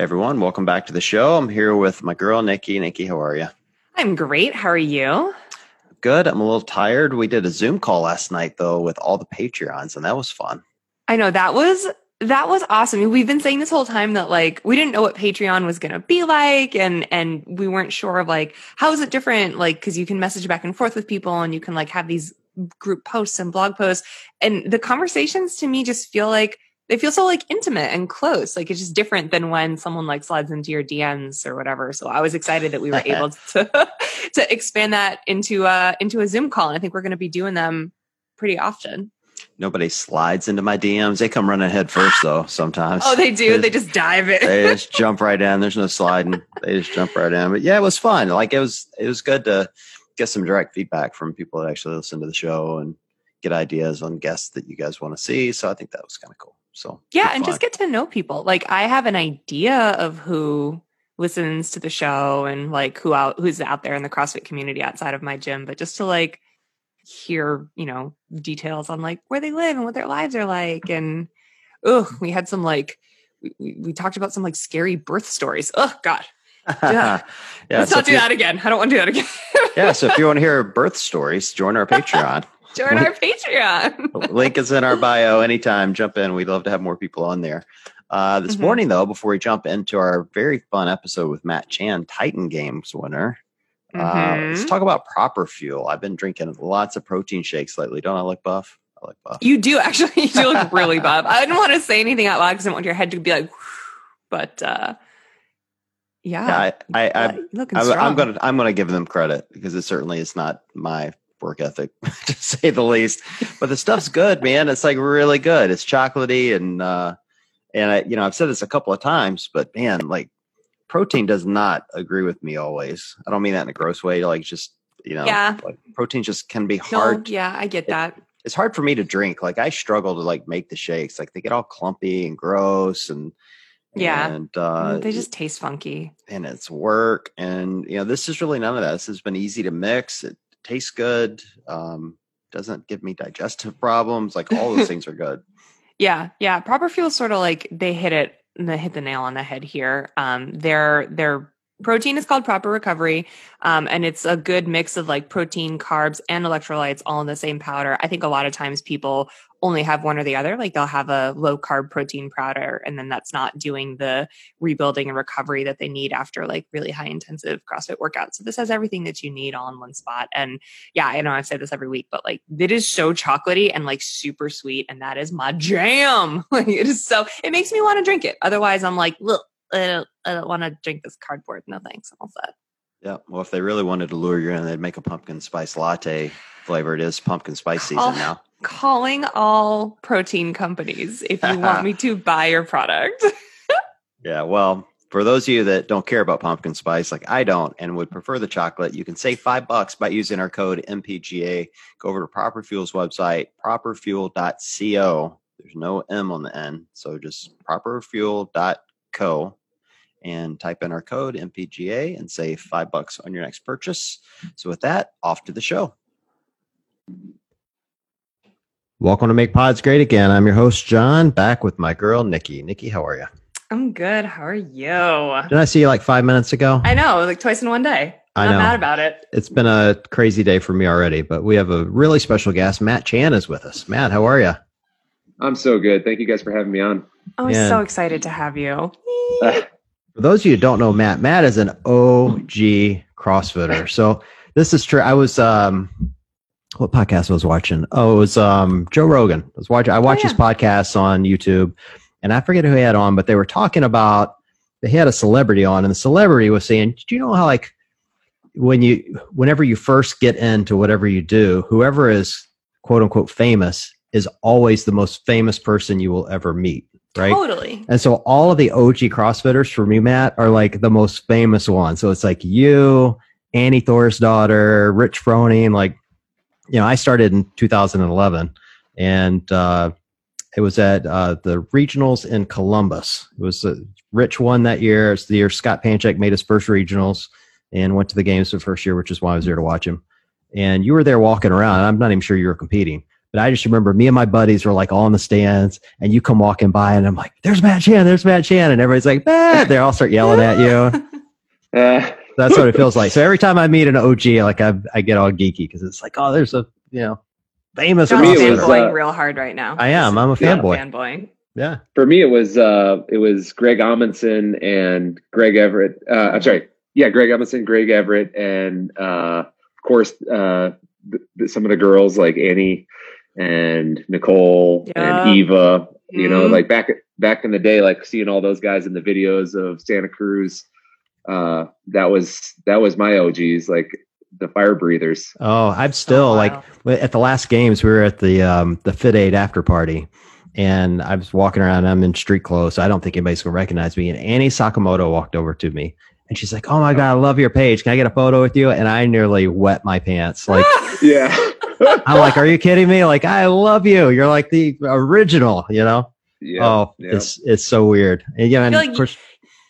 everyone, welcome back to the show. I'm here with my girl Nikki. Nikki, how are you? I'm great. How are you? Good. I'm a little tired. We did a Zoom call last night though with all the Patreons, and that was fun. I know that was that was awesome. We've been saying this whole time that like we didn't know what Patreon was going to be like and and we weren't sure of like how is it different like cuz you can message back and forth with people and you can like have these group posts and blog posts and the conversations to me just feel like they feel so like intimate and close. Like it's just different than when someone like slides into your DMs or whatever. So I was excited that we were able to to expand that into uh into a Zoom call. And I think we're going to be doing them pretty often. Nobody slides into my DMs. They come running head first though. Sometimes. oh, they do. They, they just dive in. they just jump right in. There's no sliding. They just jump right in. But yeah, it was fun. Like it was. It was good to get some direct feedback from people that actually listen to the show and get ideas on guests that you guys want to see. So I think that was kind of cool. So yeah, and just get to know people. Like I have an idea of who listens to the show and like who out who's out there in the CrossFit community outside of my gym, but just to like hear, you know, details on like where they live and what their lives are like. And oh, we had some like we, we talked about some like scary birth stories. Oh God. Yeah. yeah Let's so not do that again. I don't want to do that again. yeah. So if you want to hear birth stories, join our Patreon. Join our Patreon. Link is in our bio. Anytime, jump in. We'd love to have more people on there. Uh, this mm-hmm. morning, though, before we jump into our very fun episode with Matt Chan, Titan Games winner, mm-hmm. uh, let's mm-hmm. talk about proper fuel. I've been drinking lots of protein shakes lately. Don't I look buff? I look buff. You do actually. You do look really buff. I didn't want to say anything out loud because I want your head to be like, but uh, yeah, yeah I, I, I, am gonna I'm gonna give them credit because it certainly is not my work ethic to say the least. But the stuff's good, man. It's like really good. It's chocolatey and uh and I you know, I've said this a couple of times, but man, like protein does not agree with me always. I don't mean that in a gross way, like just you know, yeah. like protein just can be hard. No, yeah, I get that. It, it's hard for me to drink. Like I struggle to like make the shakes. Like they get all clumpy and gross and yeah. And uh, they just taste funky. And it's work. And, you know, this is really none of that. This has been easy to mix. It tastes good. Um, doesn't give me digestive problems. Like all those things are good. Yeah, yeah. Proper fuel sort of like they hit it, they hit the nail on the head here. Um, their their protein is called proper recovery, um, and it's a good mix of like protein, carbs, and electrolytes all in the same powder. I think a lot of times people only have one or the other. Like they'll have a low carb protein powder, and then that's not doing the rebuilding and recovery that they need after like really high intensive CrossFit workouts. So this has everything that you need all in one spot. And yeah, I know I've said this every week, but like it is so chocolatey and like super sweet, and that is my jam. Like it is so it makes me want to drink it. Otherwise, I'm like, look, I don't, I don't want to drink this cardboard. No thanks. I'm all set. Yeah. Well, if they really wanted to lure you in, they'd make a pumpkin spice latte flavor. It is pumpkin spice oh, season now calling all protein companies if you want me to buy your product. yeah, well, for those of you that don't care about pumpkin spice, like I don't, and would prefer the chocolate, you can save five bucks by using our code MPGA. Go over to Proper Fuel's website, properfuel.co. There's no M on the end, so just properfuel.co and type in our code MPGA and save five bucks on your next purchase. So, with that, off to the show. Welcome to Make Pods Great Again. I'm your host, John, back with my girl, Nikki. Nikki, how are you? I'm good. How are you? Did I see you like five minutes ago? I know, like twice in one day. I am know. mad about it. It's been a crazy day for me already, but we have a really special guest. Matt Chan is with us. Matt, how are you? I'm so good. Thank you guys for having me on. Oh, I'm so excited to have you. for those of you who don't know Matt, Matt is an OG CrossFitter. So this is true. I was um what podcast I was watching. Oh, it was um, Joe Rogan. I was watching. I watched oh, yeah. his podcasts on YouTube, and I forget who he had on, but they were talking about. They had a celebrity on, and the celebrity was saying, "Do you know how like when you whenever you first get into whatever you do, whoever is quote unquote famous is always the most famous person you will ever meet." Right. Totally. And so all of the OG CrossFitters for me, Matt, are like the most famous ones. So it's like you, Annie Thorisdottir, Rich Froning, like you know, I started in 2011, and uh, it was at uh, the regionals in Columbus. It was a Rich one that year. It's the year Scott Panchik made his first regionals and went to the games for the first year, which is why I was there to watch him. And you were there walking around. I'm not even sure you were competing, But I just remember me and my buddies were like all in the stands, and you come walking by, and I'm like, "There's Matt Chan, there's Matt Chan," and everybody's like, "Matt!" They all start yelling at you. Uh, That's what it feels like. So every time I meet an OG, like I, I get all geeky because it's like, oh, there's a you know famous. John's me, it was, fanboying uh, real hard right now. I am. I'm a Yeah. fanboy. fanboying. Yeah. for me, it was uh, it was Greg Amundson and Greg Everett. Uh, I'm sorry, yeah, Greg Amundson, Greg Everett, and uh, of course uh, th- th- some of the girls like Annie and Nicole Yeah. and Eva. You know, Mhm. like back back in the day, like seeing all those guys in the videos of Santa Cruz. Uh, that was that was my OGs, like the fire breathers. Oh, I'm still So like at the last games, we were at the um, the Fit Aid after party, and I was walking around. I'm in street clothes, so I don't think anybody's gonna recognize me. And Annie Sakamoto walked over to me, and she's like, "Oh my god, I love your page. Can I get a photo with you?" And I nearly wet my pants. Like Yeah. I'm like, "Are you kidding me? Like I love you. You're like the original." You know? yeah. oh, yeah. it's it's so weird. And yeah, and feel of like course,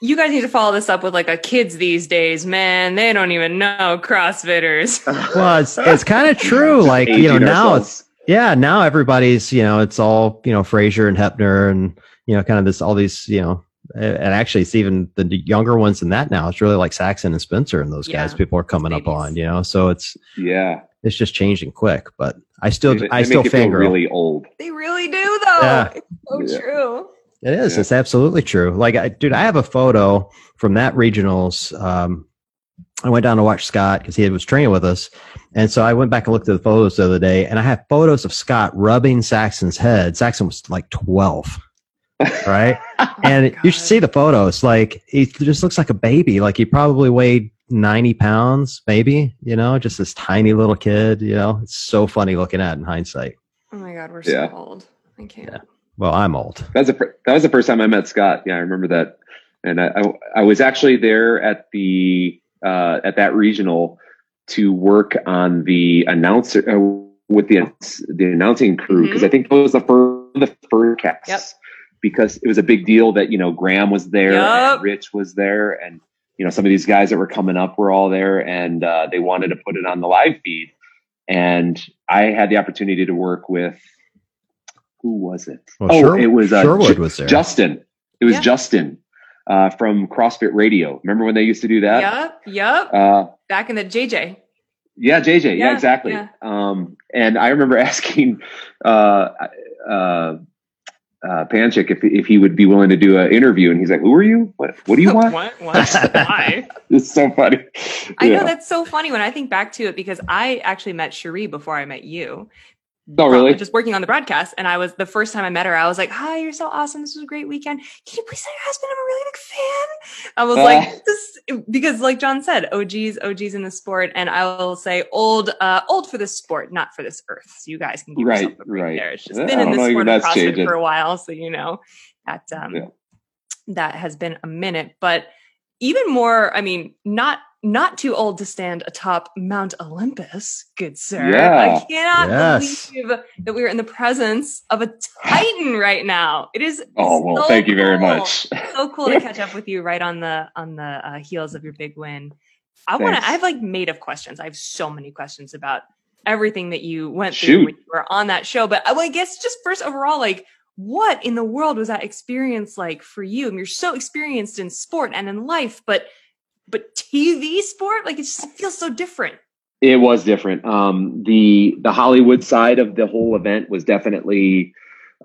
You guys need to follow this up with like a kids these days, man. They don't even know CrossFitters. well, it's it's kind of true. Like you know, now it's Yeah, now everybody's, you know, it's all, you know, Fraser and Heppner and, you know, kind of this, all these, you know, and actually it's even the younger ones than that now. It's really like Saxon and Spencer and those guys people are coming up on, you know, so it's, yeah. it's just changing quick, but I still, They- I they still make feel fangirl. really old. They really do, though. Yeah. It's so Yeah. true. It is. Yeah. It's absolutely true. Like, I, dude, I have a photo from that regionals. Um, I went down to watch Scott because he was training with us, and so I went back and looked at the photos the other day, and I have photos of Scott rubbing Saxon's head. Saxon was like twelve, right? and you should see the photos. Like he just looks like a baby. Like he probably weighed ninety pounds, maybe. You know, just this tiny little kid. You know, it's so funny looking at in hindsight. Oh my God, we're Yeah. so old. I can't. Yeah. Well, I'm old. That was the that was the first time I met Scott. Yeah, I remember that. And I I, I was actually there at the uh, at that regional to work on the announcer uh, with the the announcing crew because I think it was the first the first cast Yep. because it was a big deal that you know Graham was there Yep. and Rich was there and you know some of these guys that were coming up were all there and uh, they wanted to put it on the live feed and I had the opportunity to work with who was it? Well, oh, Sher- it was uh, Sherwood Ju- was there. Justin. It was Yeah. Justin uh, from CrossFit Radio. Remember when they used to do that? Yep. Yep. Uh, Back in the JJ. yeah, JJ. Yeah, Yeah, exactly. yeah. Um, and I remember asking uh, uh, uh, Panchik if if he would be willing to do an interview, and he's like, "Who are you? What What do you want?" What? What? Why? It's so funny. I know that's so funny when I think back to it because I actually met Sheree before I met you. Oh, really? Just working on the broadcast, and I was the first time I met her. I was like, "Hi, you're so awesome. This was a great weekend. Can you please tell your husband I'm a really big fan?" I was Uh. like, "This," because, like John said, OGs, OGs in the sport, and I will say old, uh, old for this sport, not for this earth. So you guys can give Right, yourself a right. there. It's just Yeah, been in this sport even of CrossFit changing. for a while, so you know that um, Yeah. that has been a minute, but even more. I mean, not not too old to stand atop Mount Olympus, good sir. Yeah. I cannot Yes. believe that we are in the presence of a titan right now. It is. Oh well, so thank you very much. So cool to catch up with you right on the on the uh, heels of your big win. I want to. I have like made of questions. I have so many questions about everything that you went through Shoot. when you were on that show. But I, well, I guess just first overall, like what in the world was that experience like for you? I mean, you're so experienced in sport and in life, but but TV sport, like it just feels so different. It was different. Um, the the Hollywood side of the whole event was definitely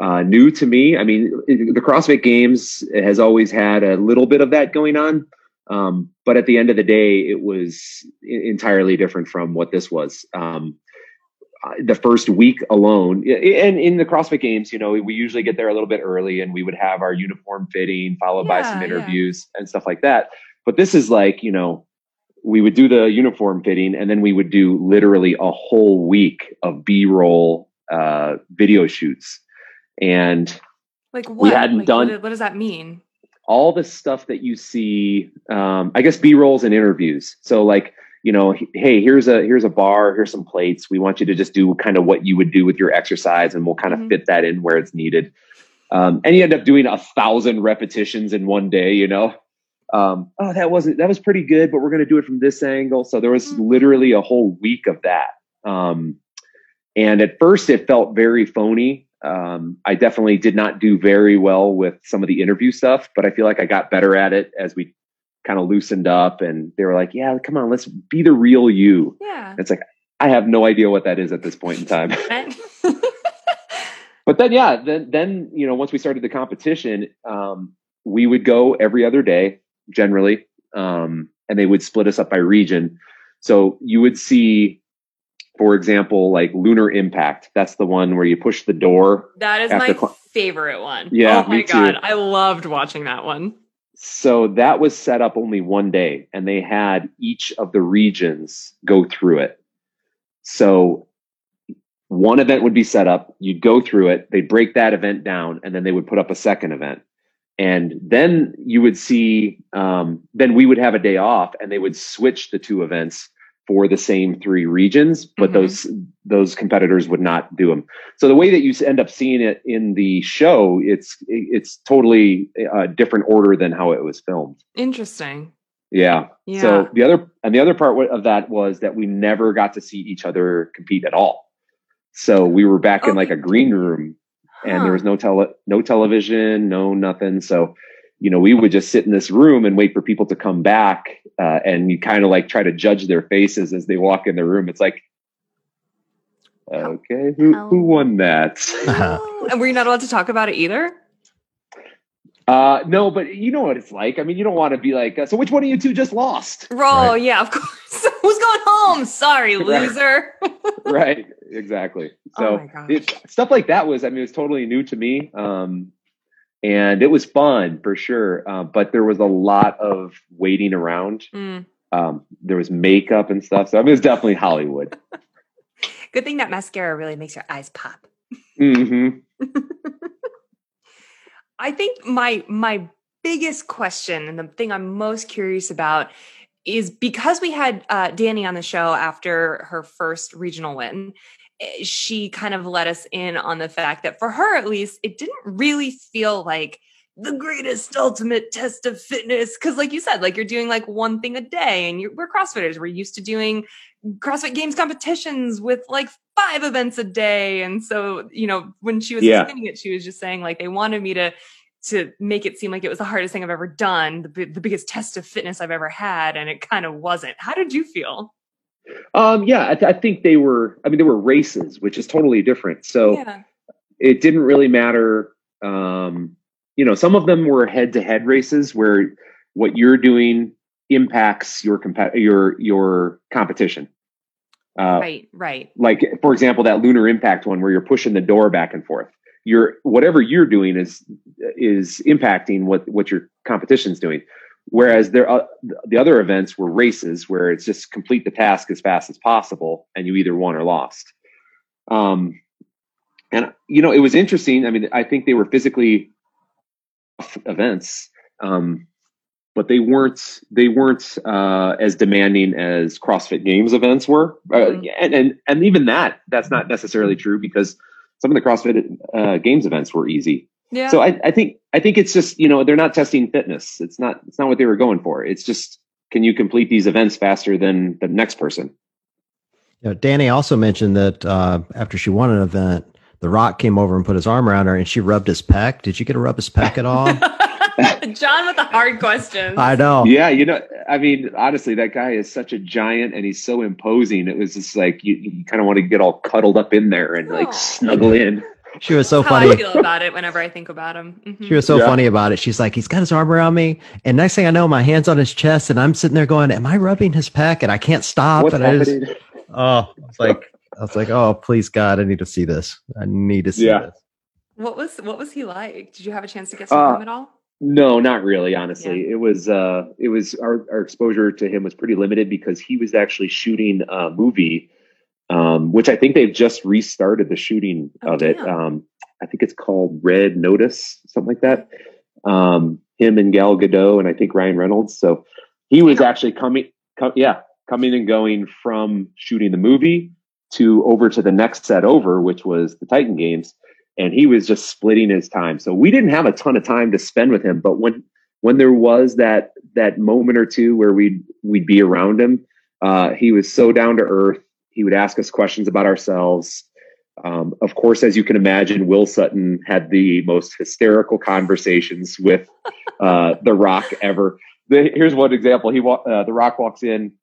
uh, new to me. I mean, it- the CrossFit Games has always had a little bit of that going on, um, but at the end of the day, it was entirely different from what this was. Um, uh, the first week alone, and in the CrossFit Games, you know, we usually get there a little bit early, and we would have our uniform fitting, followed by Yeah, some yeah. interviews and stuff like that. But this is like, you know, we would do the uniform fitting and then we would do literally a whole week of b-roll uh, video shoots and Like what? we hadn't Like, done- What, does that mean? all the stuff that you see um, i guess b-rolls and interviews so like you know hey here's a here's a bar here's some plates we want you to just do kind of what you would do with your exercise and we'll kind of Mhm. fit that in where it's needed um, and you end up doing a thousand repetitions in one day you know um, oh that wasn't that was pretty good but we're going to do it from this angle so there was Mhm. literally a whole week of that um, and at first it felt very phony. Um, I definitely did not do very well with some of the interview stuff, but I feel like I got better at it as we kind of loosened up and they were like, yeah, come on, let's be the real you. Yeah. It's like, I have no idea what that is at this point in time. but then, yeah, then, then, you know, once we started the competition, um, we would go every other day generally. Um, and they would split us up by region. So you would see, for example, like lunar impact. That's the one where you push the door. that is my cl- favorite one. Yeah, Oh my me too. god. I loved watching that one. So that was set up only one day and they had each of the regions go through it. So one event would be set up, you'd go through it, they'd break that event down, and then they would put up a second event. And then you would see, um, then we would have a day off and they would switch the two events for the same three regions, but Mhm. those those competitors would not do them. So the way that you end up seeing it in the show, it's it's totally a different order than how it was filmed. Interesting. Yeah. Yeah. So the other and the other part of that was that we never got to see each other compete at all. So we were back in like a green room, and there was no tele no television, no nothing. So you know we would just sit in this room and wait for people to come back, uh, and you kind of like try to judge their faces as they walk in the room. It's like. Okay, who who won that? Oh, and were you not allowed to talk about it either? Uh, no, but you know what it's like. I mean, you don't want to be like, uh, so which one of you two just lost? Oh, Right. yeah, of course. Who's going home? Sorry, loser. right exactly so Oh it, stuff like that was i mean it was totally new to me um and it was fun for sure uh, but there was a lot of waiting around Mm. um there was makeup and stuff so i mean it was definitely hollywood Good thing that mascara really makes your eyes pop. hmm I think my my biggest question and the thing I'm most curious about is because we had uh, Danny on the show after her first regional win. eh, She kind of let us in on the fact that for her, at least, it didn't really feel like the greatest ultimate test of fitness. Cause like you said, like you're doing like one thing a day and you're, we're CrossFitters. We're used to doing CrossFit games competitions with like five events a day. And so, you know, when she was Yeah. explaining it, she was just saying like they wanted me to to make it seem like it was the hardest thing I've ever done, the, the biggest test of fitness I've ever had, and it kind of wasn't. How did you feel? um yeah I, th- I think they were i mean they were races which is totally different so yeah. it didn't really matter. Um, you know, some of them were head to head races where what you're doing impacts your your your competition. Uh, right, right. Like for example, that lunar impact one where you're pushing the door back and forth. You're whatever you're doing is is impacting what what your competition's doing. Whereas there uh, the other events were races where it's just complete the task as fast as possible, and you either won or lost. Um, and you know, it was interesting. I mean, I think they were physically events, um, but they weren't they weren't uh, as demanding as CrossFit Games events were. Uh, Mhm. and, and and even that that's not necessarily true because some of the CrossFit uh, Games events were easy. Yeah. So I, I think I think it's just you know they're not testing fitness. It's not it's not what they were going for. It's just can you complete these events faster than the next person? You know, Danny also mentioned that uh, after she won an event, The Rock came over and put his arm around her, and she rubbed his pec. Did you get to rub his pec at all? John with the hard questions. I know. Yeah, you know, I mean, honestly, that guy is such a giant and he's so imposing. It was just like you, you kind of want to get all cuddled up in there and like Aw. snuggle in. She was so How I funny. feel about it whenever I think about him. Mhm. She was so Yeah. funny about it. She's like, he's got his arm around me, and next thing I know, my hands on his chest, and I'm sitting there going, "Am I rubbing his pec?" And I can't stop. What's and I just, oh, it's like, I was like, oh, please God, I need to see this. I need to see Yeah. this. What was what was he like? Did you have a chance to get to know Uh, him at all? No, not really. Honestly, it was uh, it was our, our exposure to him was pretty limited because he was actually shooting a movie, um, which I think they've just restarted the shooting Oh, of it. Um, I think it's called Red Notice, something like that. Um, him and Gal Gadot and I think Ryan Reynolds. So he was Yeah. actually coming, com- yeah, coming and going from shooting the movie to over to the next set over, which was the Titan Games and he was just splitting his time. So we didn't have a ton of time to spend with him, but when when there was that that moment or two where we'd we'd be around him, uh, he was so down to earth. He would ask us questions about ourselves. Um, of course, as you can imagine, Will Sutton had the most hysterical conversations with uh, The Rock ever. The, here's one example. He uh, The Rock walks in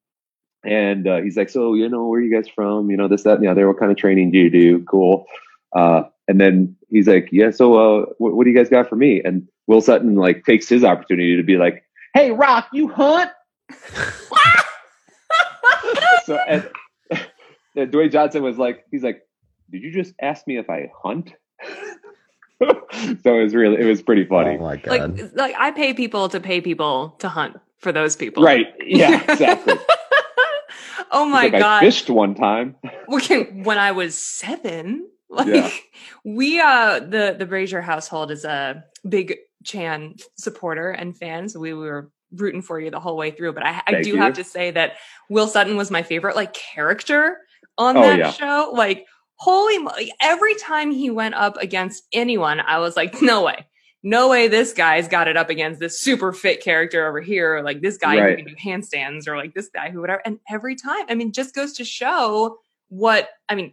and uh, he's like, "So, you know, where are you guys from? You know, this, that, and the other. What kind of training do you do? Cool." Uh, and then he's like, "Yeah, so uh, what, what do you guys got for me?" And Will Sutton like takes his opportunity to be like, "Hey, Rock, you hunt?" so and, and Dwayne Johnson was like, he's like, "Did you just ask me if I hunt?" so it was really, it was pretty funny. Oh my god! Like, like I pay people to pay people to hunt for those people. Right? Yeah, exactly. oh my like, god! I fished one time. Okay, when I was seven, like Yeah. we uh the the Brazier household is a big Chan supporter and fan, so we were rooting for you the whole way through. But I, I do you. have to say that Will Sutton was my favorite like character on Oh, that yeah. show. Like holy moly! Every time he went up against anyone, I was like, no way. No way this guy's got it up against this super fit character over here, or like this guy Right. who can do handstands, or like this guy who whatever. And every time, I mean, just goes to show what I mean,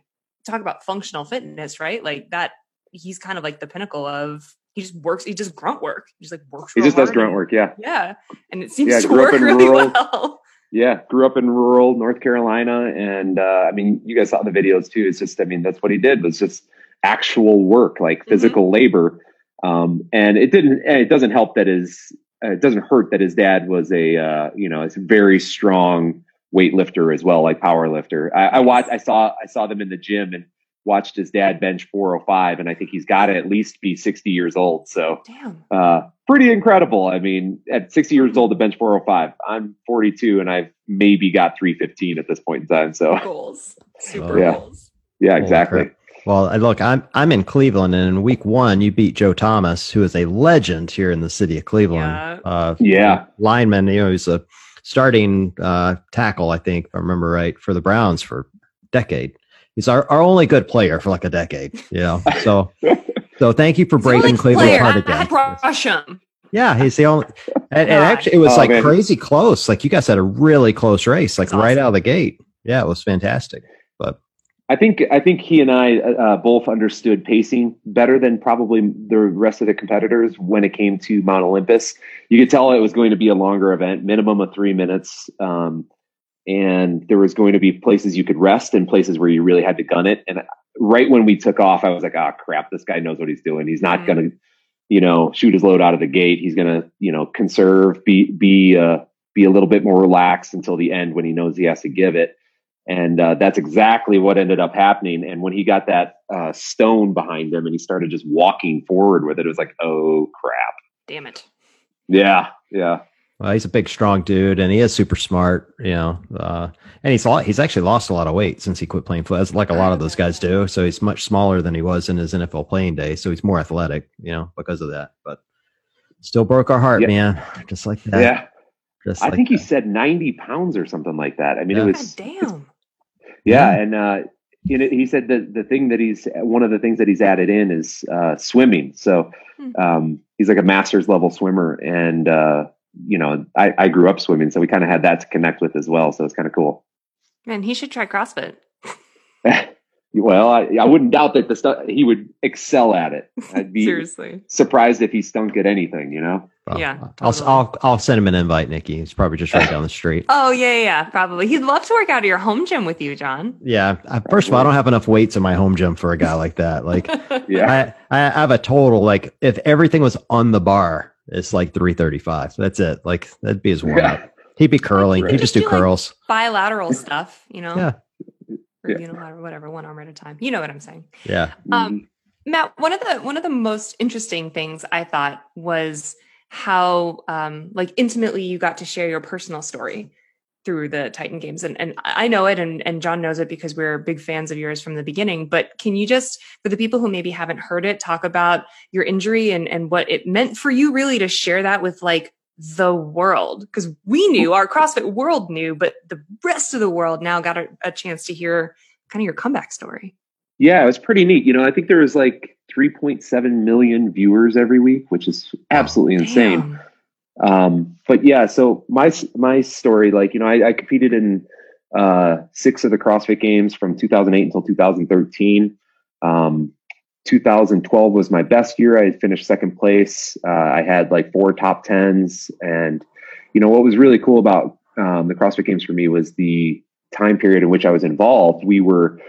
talk about functional fitness, right? Like that he's kind of like the pinnacle of he just works, he just grunt work. He just like works. He just does grunt work. Yeah. Yeah. And it seems Yeah, to grew up work in really rural- well. Yeah, grew up in rural North Carolina, and uh, I mean, you guys saw the videos too. It's just, I mean, that's what he did was just actual work, like Mm-hmm. physical labor. Um, and it didn't. and It doesn't help that his. Uh, it doesn't hurt that his dad was a, uh, you know, it's very strong weightlifter as well, like power lifter. I, I watched. I saw. I saw them in the gym and watched his dad bench 405, and I think he's got to at least be 60 years old. So Damn. uh, pretty incredible. I mean, at 60 years old to bench 405, I'm 42 and I've maybe got 315 at this point in time. So Goals. Super Yeah. goals. yeah, exactly. crap. Well, look, I'm I'm in Cleveland, and in week one, you beat Joe Thomas, who is a legend here in the city of Cleveland. Yeah. Uh, Yeah. lineman. You know, he's a starting uh, tackle, I think, if I remember right, for the Browns for a decade. He's our, our only good player for like a decade. You know, so so thank you for He's the only breaking Cleveland player. apart again. I crush him. Yeah, he's the only. And, and actually, it was Oh, like man. crazy close. Like you guys had a really close race, like That's right awesome. out of the gate. Yeah, it was fantastic. I think I think he and I uh, both understood pacing better than probably the rest of the competitors when it came to Mount Olympus. You could tell it was going to be a longer event, minimum of three minutes, um, and there was going to be places you could rest and places where you really had to gun it. And right when we took off, I was like, "Oh crap, this guy knows what he's doing. He's not Mhm. going to, you know, shoot his load out of the gate. He's going to, you know, conserve, be be uh, be a little bit more relaxed until the end when he knows he has to give it." And uh, that's exactly what ended up happening. And when he got that uh, stone behind him and he started just walking forward with it, it was like, oh crap. Damn it. Yeah, yeah. well, he's a big, strong dude, and he is super smart. You know, uh, and he's lo- he's actually lost a lot of weight since he quit playing football, as like a lot of those guys do. So he's much smaller than he was in his NFL playing days. So he's more athletic, you know, because of that. But still broke our heart, Yeah. man. Just like that. yeah. Just I like think he said 90 pounds or something like that. I mean, Yeah. it God was, damn. Yeah. And, uh, you know, he said that the thing that he's one of the things that he's added in is uh, swimming. So Hmm. um, he's like a master's level swimmer, and uh, you know, I, I grew up swimming, so we kind of had that to connect with as well. So it's kind of cool. Man, he should try CrossFit. well, I, I wouldn't doubt that the stuff he would excel at it. I'd be Seriously. surprised if he stunk at anything. You know. Well, Yeah, I'll. I'll I'll send him an invite, Nikki. He's probably just right down the street. Oh yeah, yeah, yeah, probably. He'd love to work out at your home gym with you, John. Yeah. I, first of all, I don't have enough weights in my home gym for a guy like that. Like Yeah. I, I have a total like if everything was on the bar, it's like three thirty five. That's it. Like that'd be his warm up. He'd be curling. He'd just do Just do, like, curls. Bilateral stuff, you know? Yeah. Or Yeah. unilateral, whatever, one arm at a time. You know what I'm saying. Yeah. Um, Matt, one of the one of the most interesting things I thought was how um, like intimately you got to share your personal story through the Titan games, and and I know it, and and John knows it because we're big fans of yours from the beginning. But can you just, for the people who maybe haven't heard it, talk about your injury and and what it meant for you, really, to share that with like the world because we knew our CrossFit world knew, but the rest of the world now got a, a chance to hear kind of your comeback story. Yeah, it was pretty neat. You know, I think there was like 3.7 million viewers every week, which is absolutely insane. Damn. Um, but yeah, so my my story, like you know, I, I competed in uh, six of the CrossFit Games from 2008 until 2013. Um, 2012 was my best year. I finished second place. Uh, I had like four top tens, and you know what was really cool about um, the CrossFit Games for me was the time period in which I was involved. We were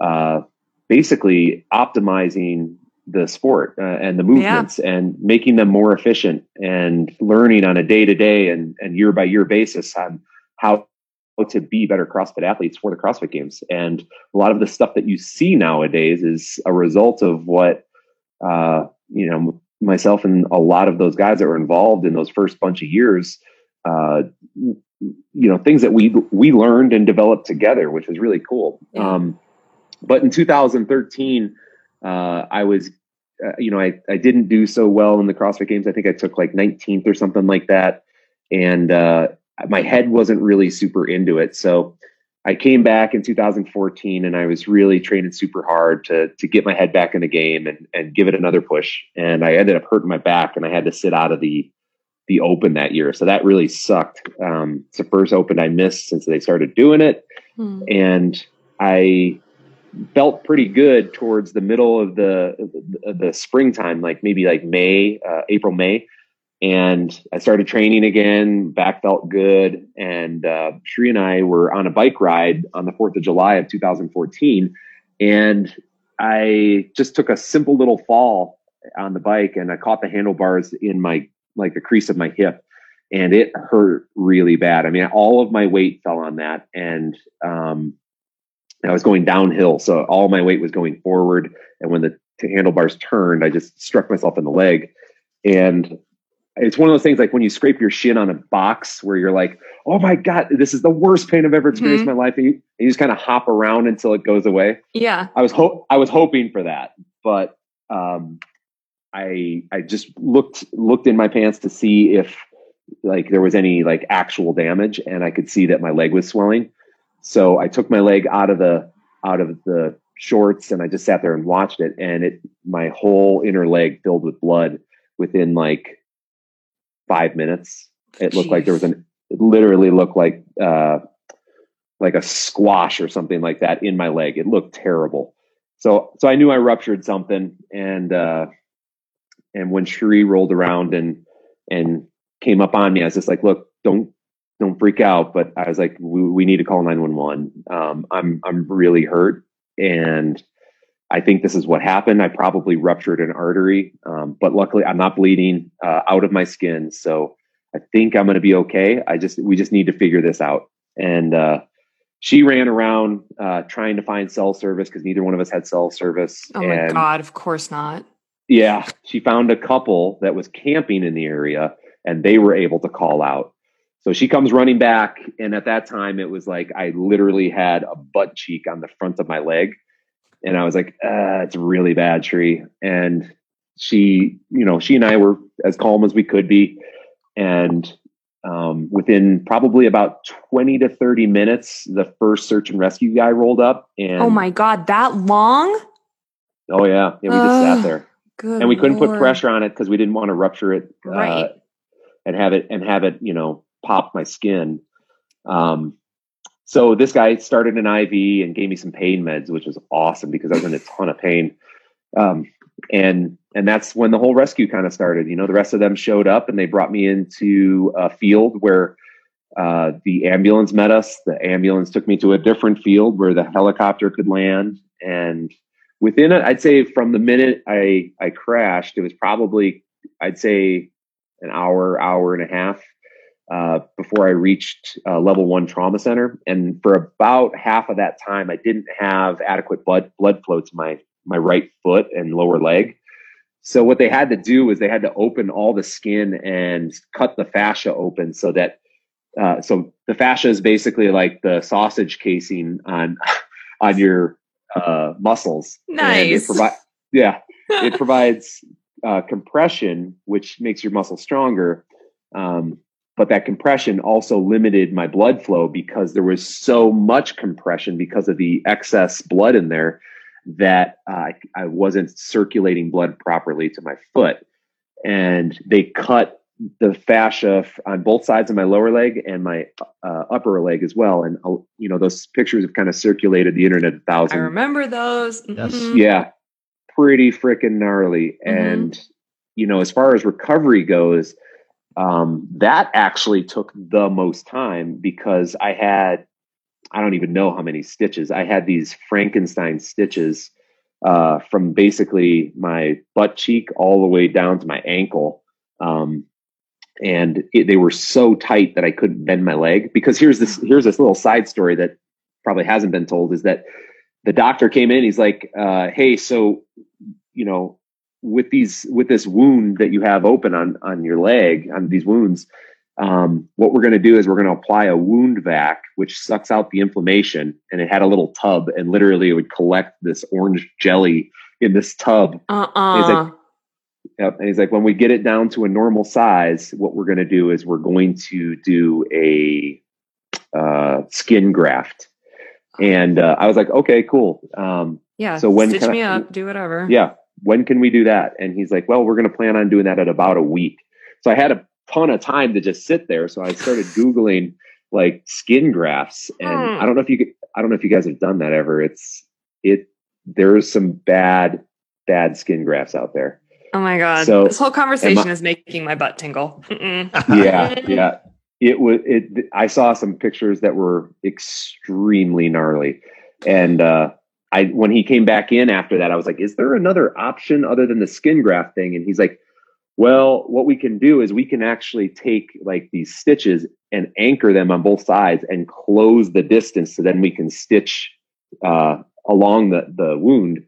uh, basically optimizing the sport uh, and the movements yeah. and making them more efficient and learning on a day to day and and year by year basis on how to be better CrossFit athletes for the CrossFit Games. And a lot of the stuff that you see nowadays is a result of what, uh, you know, myself and a lot of those guys that were involved in those first bunch of years, uh, you know, things that we we learned and developed together, which was really cool. Um, but in 2013, uh, I was, uh, you know, I I didn't do so well in the CrossFit Games. I think I took like 19th or something like that, and uh, my head wasn't really super into it. So I came back in 2014 and I was really training super hard to to get my head back in the game and and give it another push. And I ended up hurting my back and I had to sit out of the the open that year. So that really sucked. Um, it's the first open I missed since they started doing it. Hmm. And I felt pretty good towards the middle of the the springtime, like maybe like May, uh, April, May and I started training again. Back felt good, and uh, Sheree and I were on a bike ride on the Fourth of July of 2014, and I just took a simple little fall on the bike, and I caught the handlebars in my like the crease of my hip, and it hurt really bad. I mean, all of my weight fell on that, and um, I was going downhill, so all my weight was going forward, and when the handlebars turned, I just struck myself in the leg. And it's one of those things like when you scrape your shin on a box where you're like, oh my God, this is the worst pain I've ever experienced mm-hmm. in my life. And you, and you, just kind of hop around until it goes away. Yeah. I was ho- I was hoping for that, but um, I I just looked looked in my pants to see if like there was any like actual damage and I could see that my leg was swelling. So I took my leg out of the out of the shorts and I just sat there and watched it and it my whole inner leg filled with blood within like five minutes. It looked Jeez. like there was an, it literally looked like, uh, like a squash or something like that in my leg. It looked terrible. So, so I knew I ruptured something and, uh, and when Sheree rolled around and, and came up on me, I was just like, look, don't, don't freak out. But I was like, we, we need to call 911. Um, I'm, I'm really hurt. And, I think this is what happened. I probably ruptured an artery, um, but luckily I'm not bleeding uh, out of my skin. So I think I'm going to be okay. I just, we just need to figure this out. And, uh, she ran around, uh, trying to find cell service because neither one of us had cell service. Oh my God. Of course not. Yeah. She found a couple that was camping in the area and they were able to call out. So she comes running back. And at that time, it was like I literally had a butt cheek on the front of my leg and I was like, uh, it's really bad, Sheree. And she, you know, she and I were as calm as we could be. And um, within probably about 20 to 30 minutes, the first search and rescue guy rolled up. And oh my God, that long? Oh, yeah. Yeah, we just sat there. and we couldn't Lord. put pressure on it because we didn't want to rupture it uh, right. and have it and have it, you know, pop my skin. Um, so this guy started an IV and gave me some pain meds, which was awesome because I was in a ton of pain. Um, and and that's when the whole rescue kind of started. You know, the rest of them showed up and they brought me into a field where uh, the ambulance met us. The ambulance took me to a different field where the helicopter could land. And within it, I'd say from the minute I I crashed, it was probably I'd say an hour, hour and a half uh, before I reached uh, level one trauma center. And for about half of that time, I didn't have adequate blood blood flow to my my right foot and lower leg. So what they had to do was they had to open all the skin and cut the fascia open so that uh, so the fascia is basically like the sausage casing on on your uh, muscles. Nice. It provi- yeah, it provides uh, compression, which makes your muscle stronger. Um, but that compression also limited my blood flow because there was so much compression because of the excess blood in there that uh, I wasn't circulating blood properly to my foot. And they cut the fascia on both sides of my lower leg and my uh, upper leg as well. And, uh, you know, those pictures have kind of circulated the internet a thousand. I remember those. Mm-hmm. Yeah. pretty freaking gnarly. Mhm. And, you know, as far as recovery goes, um, that actually took the most time because I had, I don't even know how many stitches. I had these Frankenstein stitches uh, from basically my butt cheek all the way down to my ankle. Um, and it, they were so tight that I couldn't bend my leg. Because here's this here's this little side story that probably hasn't been told is that the doctor came in. He's like, uh, "Hey, so you know, with these with this wound that you have open on on your leg on these wounds." Um, what we're going to do is we're going to apply a wound vac, which sucks out the inflammation. And it had a little tub, and literally it would collect this orange jelly in this tub Uh-uh. Yep. And he's like, when we get it down to a normal size, what we're going to do is we're going to do a uh, skin graft. And uh, I was like, okay, cool. Um, yeah. so when stitch I- me up, do whatever. yeah, when can we do that? And he's like, well, we're going to plan on doing that at about a week. So I had a ton of time to just sit there. So I started Googling like skin grafts. And Hmm. I don't know if you could, I don't know if you guys have done that ever. It's, it, there's some bad, bad skin grafts out there. Oh my god. So, this whole conversation I- is making my butt tingle. Yeah, yeah. It was. It. I saw some pictures that were extremely gnarly, and uh, I when he came back in after that, I was like, "Is there another option other than the skin graft thing?" And he's like, "Well, what we can do is we can actually take like these stitches and anchor them on both sides and close the distance, so then we can stitch uh, along the the wound."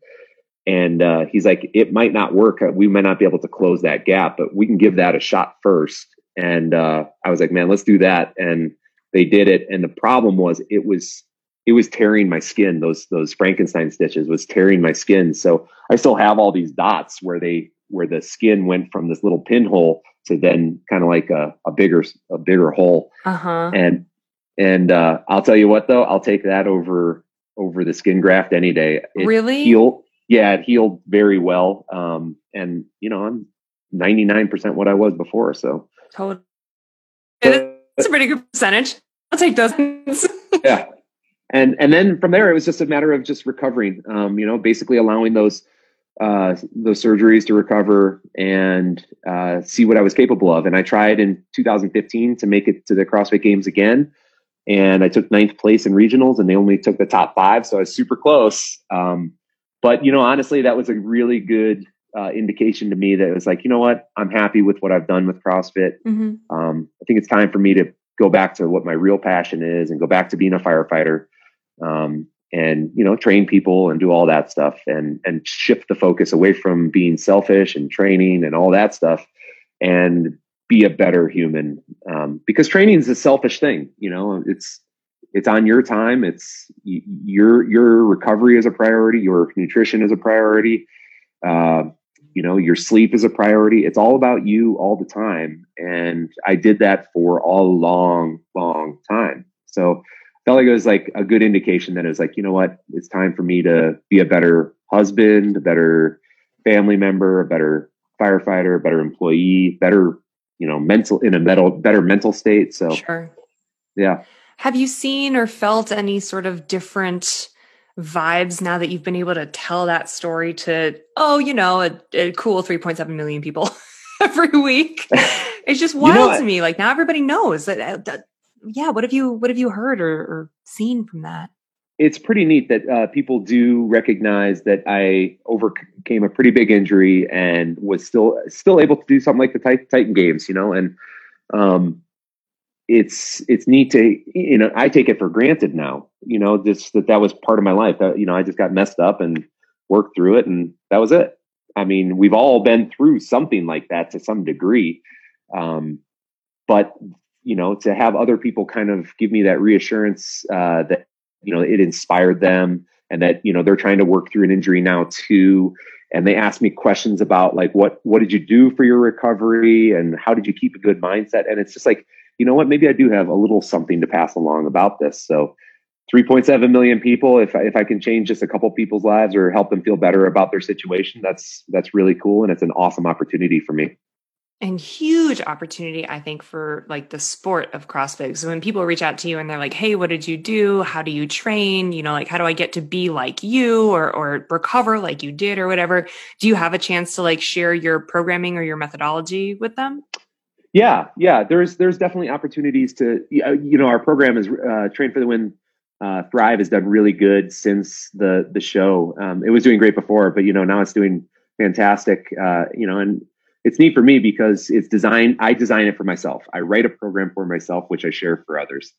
And uh, he's like, it might not work. We might not be able to close that gap, but we can give that a shot first. And uh, I was like, man, let's do that. And they did it. And the problem was, it was it was tearing my skin. Those those Frankenstein stitches was tearing my skin. So I still have all these dots where they where the skin went from this little pinhole to then kind of like a, a bigger a bigger hole. Uh-huh. And and uh, I'll tell you what though, I'll take that over over the skin graft any day. It really? healed yeah it healed very well um and you know i'm 99% what i was before so Totally. That's a pretty good percentage. I'll take those. yeah and and then from there it was just a matter of just recovering um you know basically allowing those uh those surgeries to recover and uh see what i was capable of. And i tried in 2015 to make it to the crossfit games again. And i took ninth place in regionals and they only took the top five so i was super close. Um but you know honestly that was a really good uh, indication to me that it was like you know what? I'm happy with what i've done with crossfit. Hmm um, I think it's time for me to go back to what my real passion is and go back to being a firefighter um, and you know train people and do all that stuff and and shift the focus away from being selfish and training and all that stuff and be a better human. Um, because training is a selfish thing you know it's it's on your time. It's your your recovery is a priority. Your nutrition is a priority. Uh, you know your sleep is a priority. It's all about you all the time. And i did that for a long long time. So felt like it was like a good indication that it was like you know what it's time for me to be a better husband a better family member a better firefighter a better employee better you know mental in a mental better mental state so Sure. yeah Have you seen or felt any sort of different vibes now that you've been able to tell that story to, oh, you know, a, a cool 3.7 million people every week? It's just know, wild I- to me. Like now everybody knows that, that yeah, what have you what have you heard or, or seen from that? it's pretty neat that uh, people do recognize that I overcame a pretty big injury and was still still able to do something like the Titan Games, you know, and um, it's it's neat to you know I take it for granted now, you know, just that that was part of my life. That, you know, I just got messed up and worked through it, and that was it. I mean, we've all been through something like that to some degree, um, but you know, to have other people kind of give me that reassurance uh, that you know it inspired them and that you know they're trying to work through an injury now too. And they ask me questions about like what what did you do for your recovery and how did you keep a good mindset? And it's just like you know what? Maybe i do have a little something to pass along about this. So 3.7 million people if I, if I can change just a couple people's lives or help them feel better about their situation that's that's really cool and it's an awesome opportunity for me and huge opportunity i think for like the sport of crossfit. So when people reach out to you and they're like hey what did you do? How do you train? You know like how do i get to be like you or or recover like you did or whatever? Do you have a chance to like share your programming or your methodology with them? Yeah yeah. There's there's definitely opportunities to you know our program is uh, train for the win uh, thrive has done really good since the the show. Um, it was doing great before but you know now it's doing fantastic uh, you know and it's neat for me because it's designed i design it for myself. I write a program for myself which i share for others.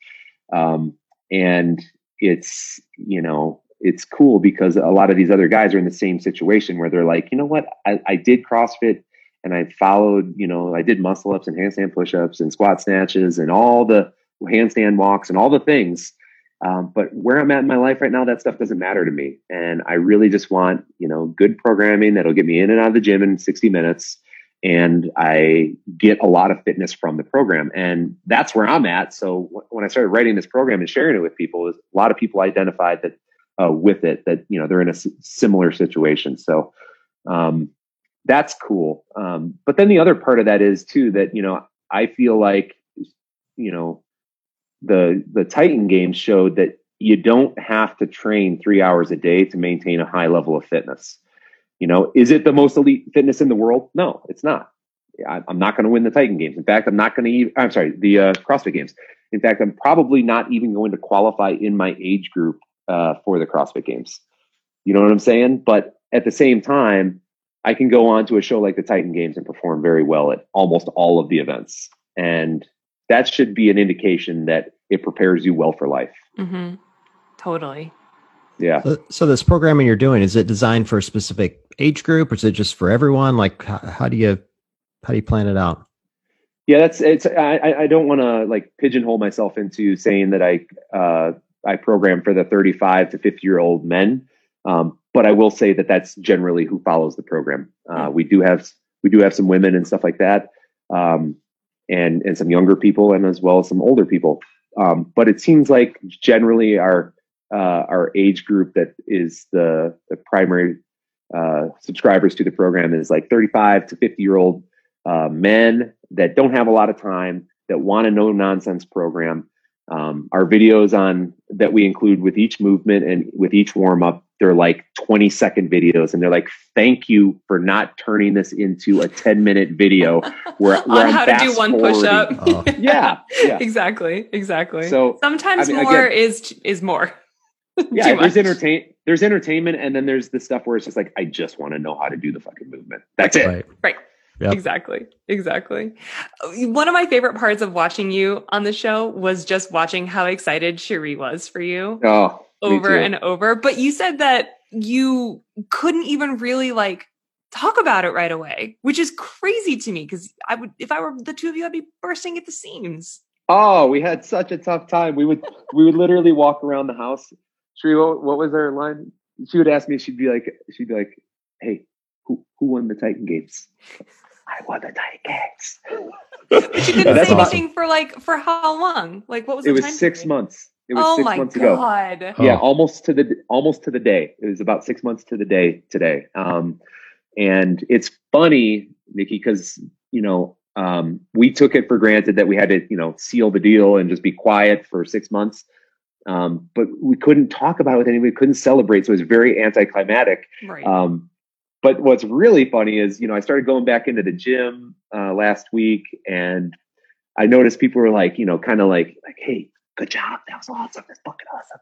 Um, and it's you know it's cool because a lot of these other guys are in the same situation where they're like you know what? I, I did crossfit and i followed you know i did muscle ups and handstand push-ups and squat snatches and all the handstand walks and all the things. Um, but where i'm at in my life right now that stuff doesn't matter to me. And i really just want you know good programming that'll get me in and out of the gym in 60 minutes and I get a lot of fitness from the program. And that's where I'm at. So when I started writing this program and sharing it with people, a lot of people identified that uh, with it that you know they're in a similar situation. So um, that's cool. Um, but then the other part of that is too that you know I feel like you know the the Titan games showed that you don't have to train three hours a day to maintain a high level of fitness. You know, is it the most elite fitness in the world? No, it's not. I, am not going to win the Titan games. In fact, I'm not going to even, I'm sorry, the uh, CrossFit games. In fact, I'm probably not even going to qualify in my age group uh, for the CrossFit games. You know what I'm saying? But at the same time, I can go on to a show like the Titan Games and perform very well at almost all of the events. And that should be an indication that it prepares you well for life. Mm-hmm. Totally. Yeah. So, this programming you're doing is it designed for a specific age group, or is it just for everyone? Like, how, how do you how do you plan it out? Yeah, that's it's. I I don't want to like pigeonhole myself into saying that I uh, I program for the 35 to 50 year old men, um, but I will say that that's generally who follows the program. Uh, we do have we do have some women and stuff like that, um, and and some younger people, and as well as some older people. Um, but it seems like generally our uh, our age group that is the, the primary uh, subscribers to the program is like 35 to 50 year old uh, men that don't have a lot of time that want a no nonsense program. Um, our videos on that we include with each movement and with each warm up, they're like 20 second videos, and they're like, "Thank you for not turning this into a 10 minute video where, where on how to do one push up." Oh. yeah, yeah, exactly, exactly. So sometimes I mean, more again, is is more yeah, there's entertain there's entertainment, and then there's the stuff where it's just like I just want to know how to do the fucking movement. That's it. Right. right. Yep. Exactly. Exactly. One of my favorite parts of watching you on the show was just watching how excited Sheree was for you. Oh, over and over. But you said that you couldn't even really like talk about it right away, which is crazy to me because I would, if I were the two of you, I'd be bursting at the seams. Oh, we had such a tough time. We would, we would literally walk around the house Sheree, what, what was her line? She would ask me. She'd be like, she'd be like, "Hey, who who won the Titan Games?" I won the Titan Games. but you didn't say anything for like for how long? Like what was it? It was six period? months. It was oh six my months God. ago. Yeah, almost to the almost to the day. It was about six months to the day today. Um, and it's funny, Nikki, because you know um, we took it for granted that we had to you know seal the deal and just be quiet for six months. Um, but we couldn't talk about it with anyone. We couldn't celebrate. So it was very anticlimactic. Right. Um, but what's really funny is, you know, I started going back into the gym uh, last week and I noticed people were like, you know, kind of like, like, hey, good job. That was awesome. That's fucking awesome.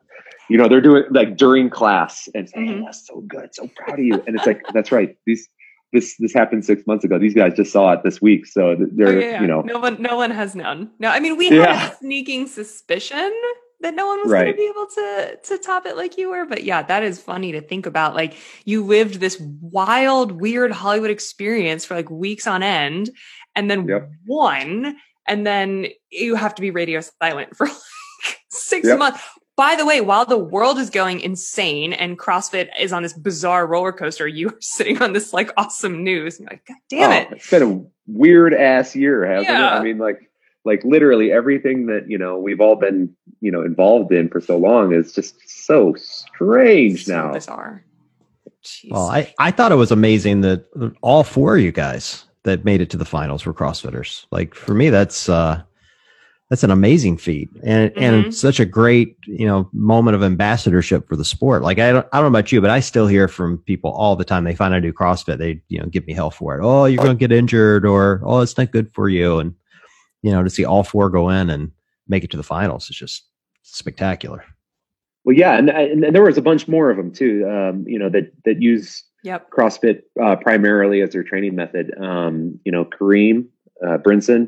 You know, they're doing like during class and saying, mm-hmm. hey, that's so good. So proud of you. And it's like, that's right. These, this, this happened six months ago. These guys just saw it this week. So they're, oh, yeah, yeah. you know, no one, no one has known. No, I mean, we yeah. had a sneaking suspicion that no one was right. going to be able to to top it like you were but yeah that is funny to think about like you lived this wild weird hollywood experience for like weeks on end and then yep. one and then you have to be radio silent for like six yep. months by the way, while the world is going insane and CrossFit is on this bizarre roller coaster, you are sitting on this like awesome news. And you're like, God damn oh, it. Oh, it's been a weird ass year, hasn't yeah. it? I mean, like like literally everything that you know we've all been you know involved in for so long is just so strange so now. bizarre. Jeez. well I, I thought it was amazing that all four of you guys that made it to the finals were CrossFitters. Like for me, that's uh, that's an amazing feat. And mm-hmm. and such a great you know moment of ambassadorship for the sport. Like I don't, I don't know about you but i still hear from people all the time they find i do crossfit they you know give me hell for it. Oh you're going to get injured or oh it's not good for you. And you know to see all four go in and make it to the finals is just spectacular well yeah and, and there was a bunch more of them too um, you know that that use yep. crossfit uh, primarily as their training method um, you know kareem uh, brinson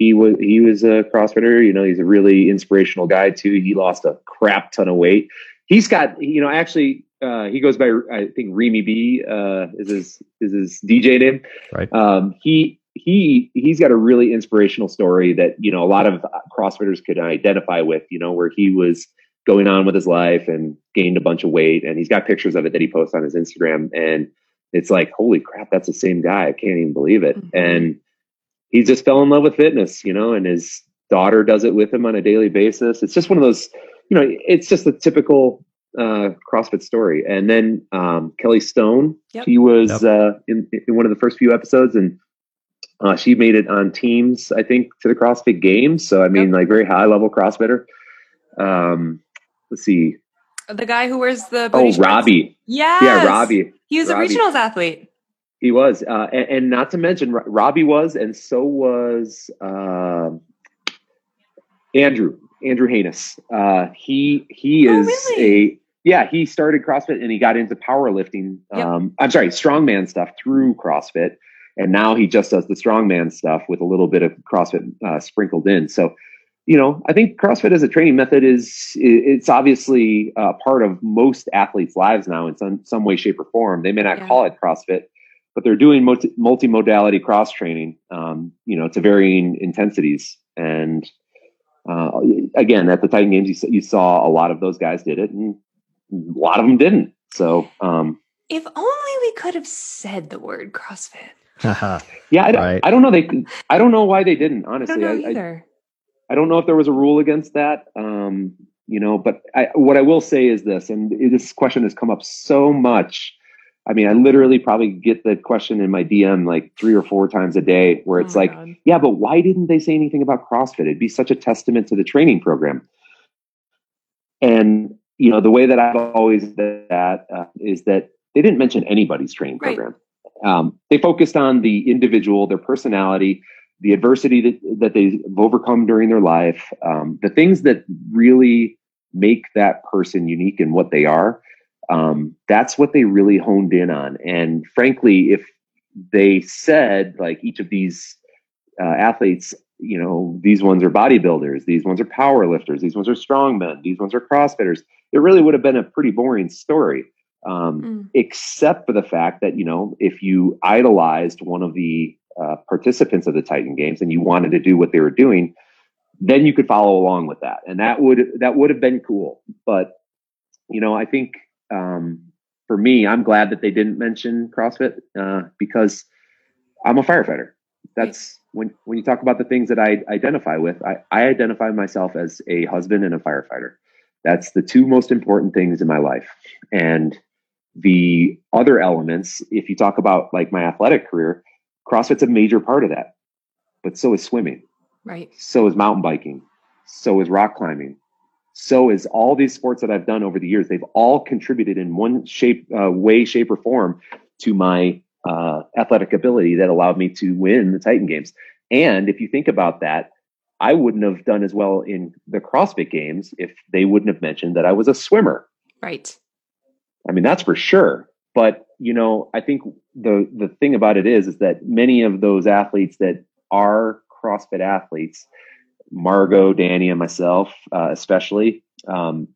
he was he was a CrossFitter. You know, he's a really inspirational guy too. He lost a crap ton of weight. He's got you know actually uh, he goes by I think Remy B uh, is his is his DJ name. Right. Um, he he he's got a really inspirational story that you know a lot of CrossFitters could identify with. You know, where he was going on with his life and gained a bunch of weight, and he's got pictures of it that he posts on his Instagram, and it's like holy crap, that's the same guy. I can't even believe it. Mm-hmm. And he just fell in love with fitness, you know, and his daughter does it with him on a daily basis. It's just one of those, you know, it's just a typical uh, CrossFit story. And then um, Kelly Stone, yep. he was yep. uh, in, in one of the first few episodes, and uh, she made it on teams, I think, to the CrossFit Games. So I mean, yep. like very high level CrossFitter. Um, let's see. The guy who wears the oh Robbie, yeah, yeah, Robbie. He was Robbie. a regionals athlete. He was, uh, and, and, not to mention Robbie was, and so was uh, Andrew Andrew Haynes. Uh, he he oh, is really? a yeah. He started CrossFit and he got into powerlifting. Yep. Um, I'm sorry, strongman stuff through CrossFit, and now he just does the strongman stuff with a little bit of CrossFit uh, sprinkled in. So you know, I think CrossFit as a training method is it's obviously a part of most athletes' lives now in some some way, shape, or form. They may not yeah. call it CrossFit, but they're doing multi- multimodality cross training, um, you know, to varying intensities. And uh, again, at the Titan Games, you, you, saw a lot of those guys did it, and a lot of them didn't. So, um, if only we could have said the word CrossFit. yeah, I, right. I, don't know. They, I don't know why they didn't. Honestly, I don't know either. I, I don't know if there was a rule against that. Um, you know, but I, what I will say is this, and this question has come up so much I mean, I literally probably get the question in my DM like three or four times a day where it's oh like, God. yeah, but why didn't they say anything about CrossFit? It'd be such a testament to the training program. And, you know, the way that I've always done that uh, is that they didn't mention anybody's training right. program. Um, they focused on the individual, their personality, the adversity that, that they've overcome during their life, um, the things that really make that person unique in what they are um, that's what they really honed in on. And frankly, if they said like each of these uh, athletes, you know, these ones are bodybuilders, these ones are power lifters, these ones are strongmen, these ones are CrossFitters, it really would have been a pretty boring story. Um, mm. Except for the fact that you know, if you idolized one of the uh, participants of the Titan Games and you wanted to do what they were doing, then you could follow along with that, and that would that would have been cool. But you know, I think um, for me, I'm glad that they didn't mention CrossFit uh, because I'm a firefighter. That's when when you talk about the things that I identify with. I, I identify myself as a husband and a firefighter. That's the two most important things in my life. And the other elements, if you talk about like my athletic career, CrossFit's a major part of that. But so is swimming. Right. So is mountain biking. So is rock climbing so is all these sports that I've done over the years. They've all contributed in one shape, uh, way, shape, or form to my uh, athletic ability that allowed me to win the Titan Games. And if you think about that, I wouldn't have done as well in the CrossFit Games if they wouldn't have mentioned that I was a swimmer. Right. I mean, that's for sure. But you know, I think the the thing about it is, is that many of those athletes that are CrossFit athletes Margot, Danny, and myself, uh, especially, um,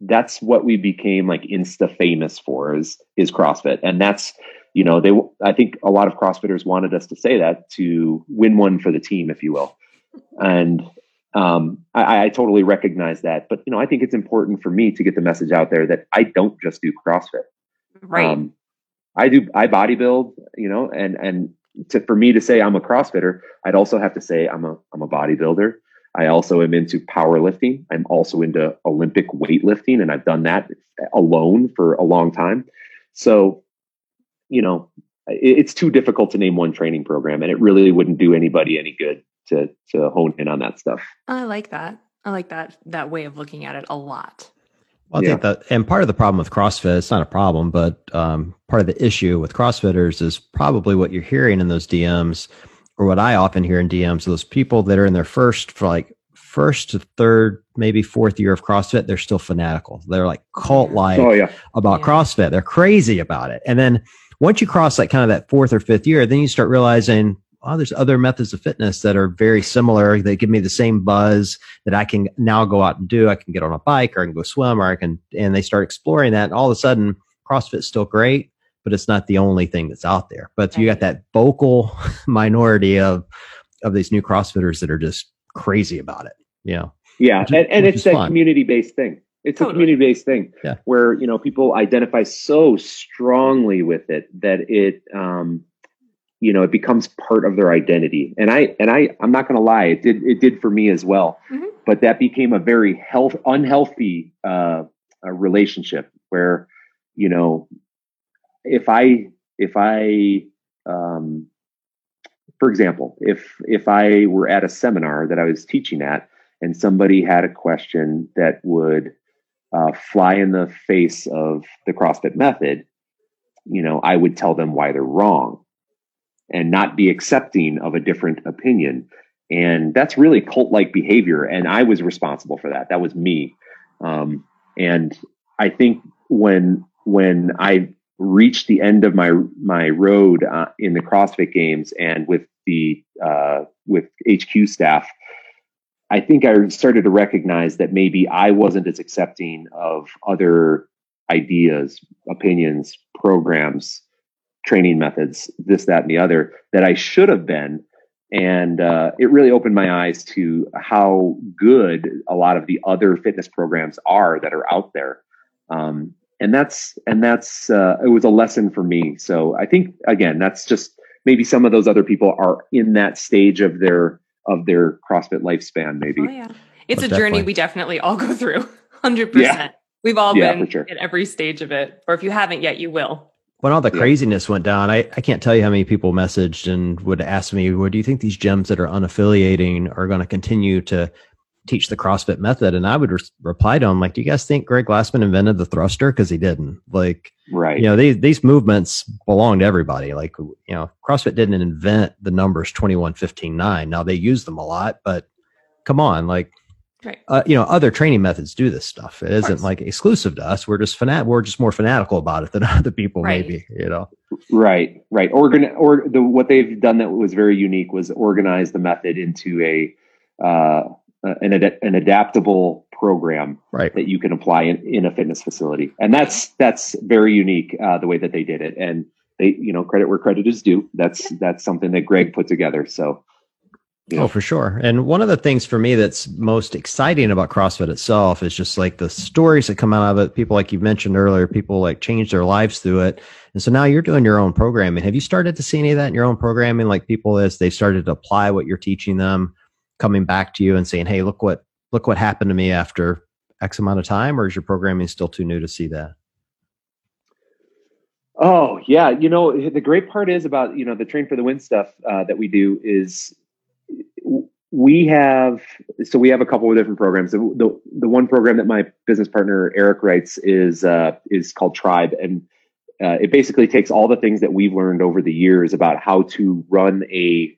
that's what we became like insta famous for is is CrossFit, and that's you know they I think a lot of CrossFitters wanted us to say that to win one for the team, if you will, and um, I, I, totally recognize that. But you know I think it's important for me to get the message out there that I don't just do CrossFit, right? Um, I do I bodybuild, you know, and and to, for me to say I'm a CrossFitter, I'd also have to say I'm a I'm a bodybuilder. I also am into powerlifting. I'm also into Olympic weightlifting, and I've done that alone for a long time. So, you know, it, it's too difficult to name one training program, and it really wouldn't do anybody any good to to hone in on that stuff. I like that. I like that that way of looking at it a lot. Well, I Yeah. think that, and part of the problem with CrossFit, it's not a problem, but um, part of the issue with CrossFitters is probably what you're hearing in those DMs, or what I often hear in DMs. Those people that are in their first, for like first to third, maybe fourth year of CrossFit, they're still fanatical. They're like cult like oh yeah, about Yeah. CrossFit. They're crazy about it. And then once you cross like kind of that fourth or fifth year, then you start realizing, oh, there's other methods of fitness that are very similar. They give me the same buzz that I can now go out and do. I can get on a bike or I can go swim or I can, and they start exploring that. And all of a sudden, CrossFit's still great, but it's not the only thing that's out there. But you got that vocal minority of, of these new CrossFitters that are just crazy about it. You know, yeah, Which is- and, and it's is that community based thing. It's a community based thing Yeah. where you know people identify so strongly with it that it um, you know it becomes part of their identity. And I and I I'm not going to lie, it did it did for me as well. Mhm. But that became a very health unhealthy uh, uh, relationship where you know if I if I um, for example, if if I were at a seminar that I was teaching at and somebody had a question that would uh, fly in the face of the CrossFit method, you know, I would tell them why they're wrong and not be accepting of a different opinion. And that's really cult like behavior. And I was responsible for that. That was me. Um, and I think when when I reached the end of my my road uh, in the CrossFit Games and with the uh, with HQ staff, I think I started to recognize that maybe I wasn't as accepting of other ideas, opinions, programs, training methods, this, that, and the other that I should have been. And uh, it really opened my eyes to how good a lot of the other fitness programs are that are out there. Um, and that's and that's uh, it was a lesson for me. So I think again, that's just maybe some of those other people are in that stage of their of their CrossFit lifespan. Maybe Oh yeah. It's Most a journey we definitely all go through. 100%. Yeah. We've all Yeah, been sure. at every stage of it. Or if you haven't yet, you will. When all the Yeah. craziness went down, I, I can't tell you how many people messaged and would ask me, well, do you think these gyms that are unaffiliating are going to continue to teach the CrossFit method? And I would res- reply to them, like, do you guys think Greg Glassman invented the thruster? Cause he didn't like, right. you know, these, these movements belong to everybody. Like, you know, CrossFit didn't invent the numbers 21, 15, 9. Now they use them a lot, but come on, like, Right. uh, you know, other training methods do this stuff. It isn't like exclusive to us. We're just fanat. We're just more fanatical about it than other people, Right. maybe. You know. Right, right. Organ or the what they've done that was very unique was organize the method into a uh, an ad- an adaptable program Right. that you can apply in, in a fitness facility, and that's that's very unique uh, the way that they did it. And they, you know, credit where credit is due. That's that's something that Greg put together. So, Yeah. Oh, for sure. And one of the things for me that's most exciting about CrossFit itself is just like the stories that come out of it. People, like you mentioned earlier, people like change their lives through it. And so now you're doing your own programming. Have you started to see any of that in your own programming? Like people as they started to apply what you're teaching them, coming back to you and saying, Hey, look what, look what happened to me after X amount of time, or is your programming still too new to see that? Oh yeah, you know the great part is about you know the train for the win stuff uh, that we do is we have so we have a couple of different programs. The the, the one program that my business partner Eric writes is uh, is called Tribe, and uh, it basically takes all the things that we've learned over the years about how to run a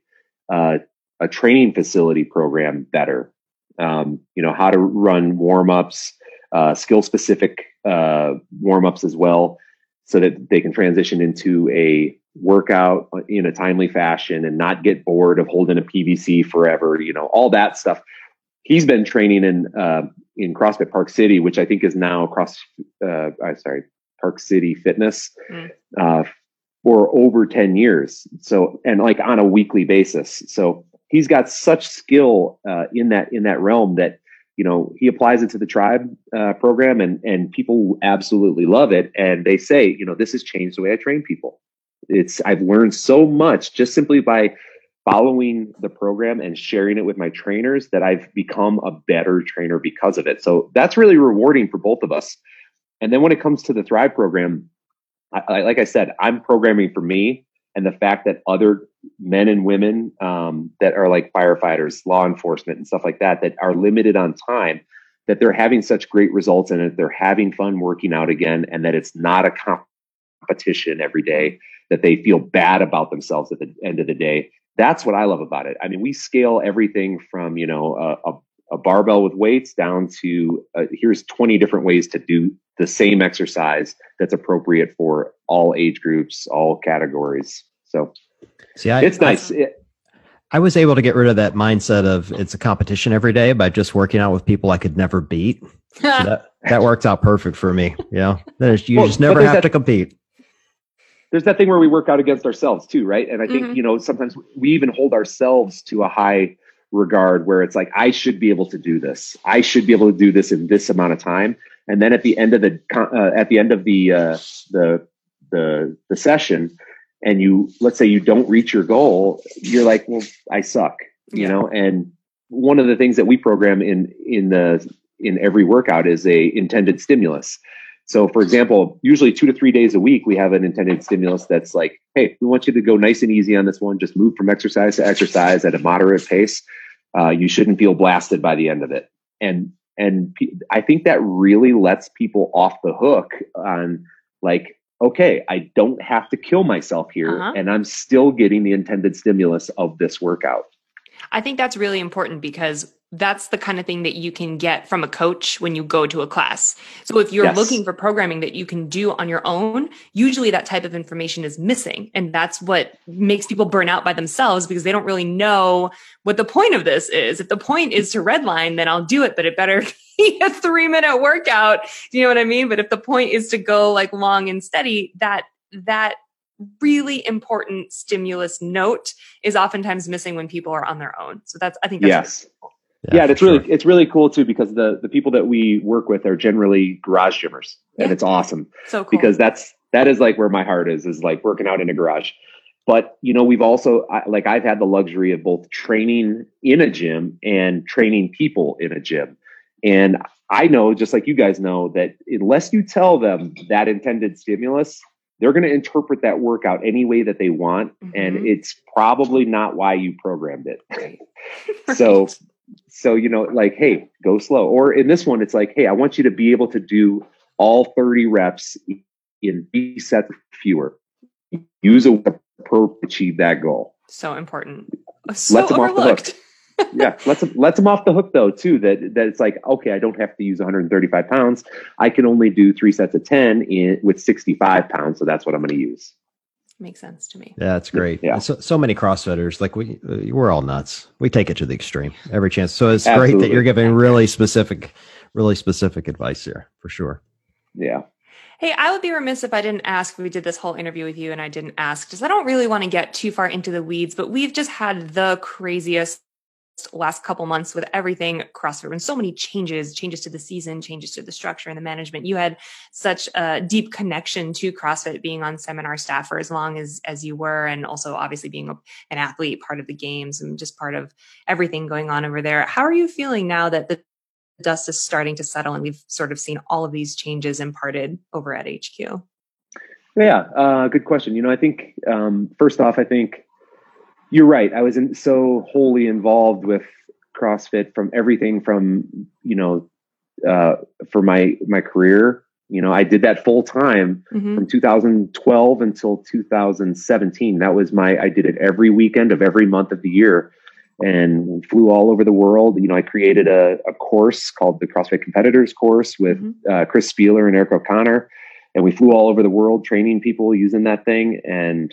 uh, a training facility program better. Um, you know how to run warm ups, uh, skill specific uh, warm ups as well so that they can transition into a workout in a timely fashion and not get bored of holding a PVC forever, you know, all that stuff. He's been training in uh, in CrossFit Park City, which I think is now cross uh, I'm sorry, Park City Fitness Mm. uh, for over 10 years. So and like on a weekly basis. So he's got such skill uh, in that in that realm that you know he applies it to the tribe uh, program and and people absolutely love it. And they say you know this has changed the way i train people. It's i've learned so much just simply by following the program and sharing it with my trainers that i've become a better trainer because of it. So that's really rewarding for both of us. And then when it comes to the thrive program I, I, like i said i'm programming for me and the fact that other men and women um, that are like firefighters, law enforcement, and stuff like that that are limited on time, that they're having such great results and it. They're having fun working out again, and that it's not a competition every day. That they feel bad about themselves at the end of the day. That's what I love about it. I mean, we scale everything from you know a, a a barbell with weights down to uh, here's 20 different ways to do the same exercise that's appropriate for all age groups, all categories. So See, I, it's nice. I, I was able to get rid of that mindset of it's a competition every day by just working out with people I could never beat. So that, that worked out perfect for me. You know, you well, just never have that, to compete. There's that thing where we work out against ourselves too, right? And I think, mm-hmm. you know, sometimes we even hold ourselves to a high regard where it's like I should be able to do this. I should be able to do this in this amount of time. And then at the end of the uh, at the end of the uh, the the the session, and you let's say you don't reach your goal, you're like, well, I suck, you yeah. know. And one of the things that we program in in the in every workout is a intended stimulus. So, for example, usually two to three days a week, we have an intended stimulus that's like, hey, we want you to go nice and easy on this one. Just move from exercise to exercise at a moderate pace uh, you shouldn't feel blasted by the end of it. And and I think that really lets people off the hook on like, okay, I don't have to kill myself here, uh-huh. and I'm still getting the intended stimulus of this workout. I think that's really important because that's the kind of thing that you can get from a coach when you go to a class. So if you're yes. looking for programming that you can do on your own, usually that type of information is missing. And that's what makes people burn out by themselves because they don't really know what the point of this is. If the point is to redline, then I'll do it, but it better be a three minute workout. Do you know what I mean? But if the point is to go like long and steady, that, that really important stimulus note is oftentimes missing when people are on their own. So that's, I think that's yes. Really cool. Yeah, yeah and it's sure. really it's really cool too because the the people that we work with are generally garage gymmers, yeah. and it's awesome. So cool. because that's that is like where my heart is is like working out in a garage. But you know, we've also like I've had the luxury of both training in a gym and training people in a gym, and I know just like you guys know that unless you tell them that intended stimulus, they're going to interpret that workout any way that they want, mm-hmm. and it's probably not why you programmed it. right. So so you know like hey go slow or in this one it's like hey i want you to be able to do all 30 reps in B sets fewer use a per achieve that goal so important so let them overlooked. off the hook yeah let's them, let them off the hook though too that that it's like okay i don't have to use 135 pounds i can only do three sets of 10 in with 65 pounds so that's what i'm going to use makes sense to me. Yeah, that's great. Yeah. So, so many CrossFitters, like we, uh, we're all nuts. We take it to the extreme every chance. So it's Absolutely. great that you're giving really specific, really specific advice here for sure. Yeah. Hey, I would be remiss if I didn't ask. We did this whole interview with you, and I didn't ask because I don't really want to get too far into the weeds. But we've just had the craziest last couple months with everything CrossFit and so many changes, changes to the season, changes to the structure and the management. You had such a deep connection to CrossFit being on seminar staff for as long as, as you were. And also obviously being a, an athlete, part of the games and just part of everything going on over there. How are you feeling now that the dust is starting to settle and we've sort of seen all of these changes imparted over at HQ? Yeah, uh, good question. You know, I think um, first off, I think you're right. I was in, so wholly involved with CrossFit from everything from you know uh, for my my career. You know, I did that full time mm-hmm. from 2012 until 2017. That was my I did it every weekend of every month of the year and flew all over the world. You know, I created a, a course called the CrossFit Competitors course with mm-hmm. uh, Chris Spealler and Eric O'Connor, and we flew all over the world training people using that thing. And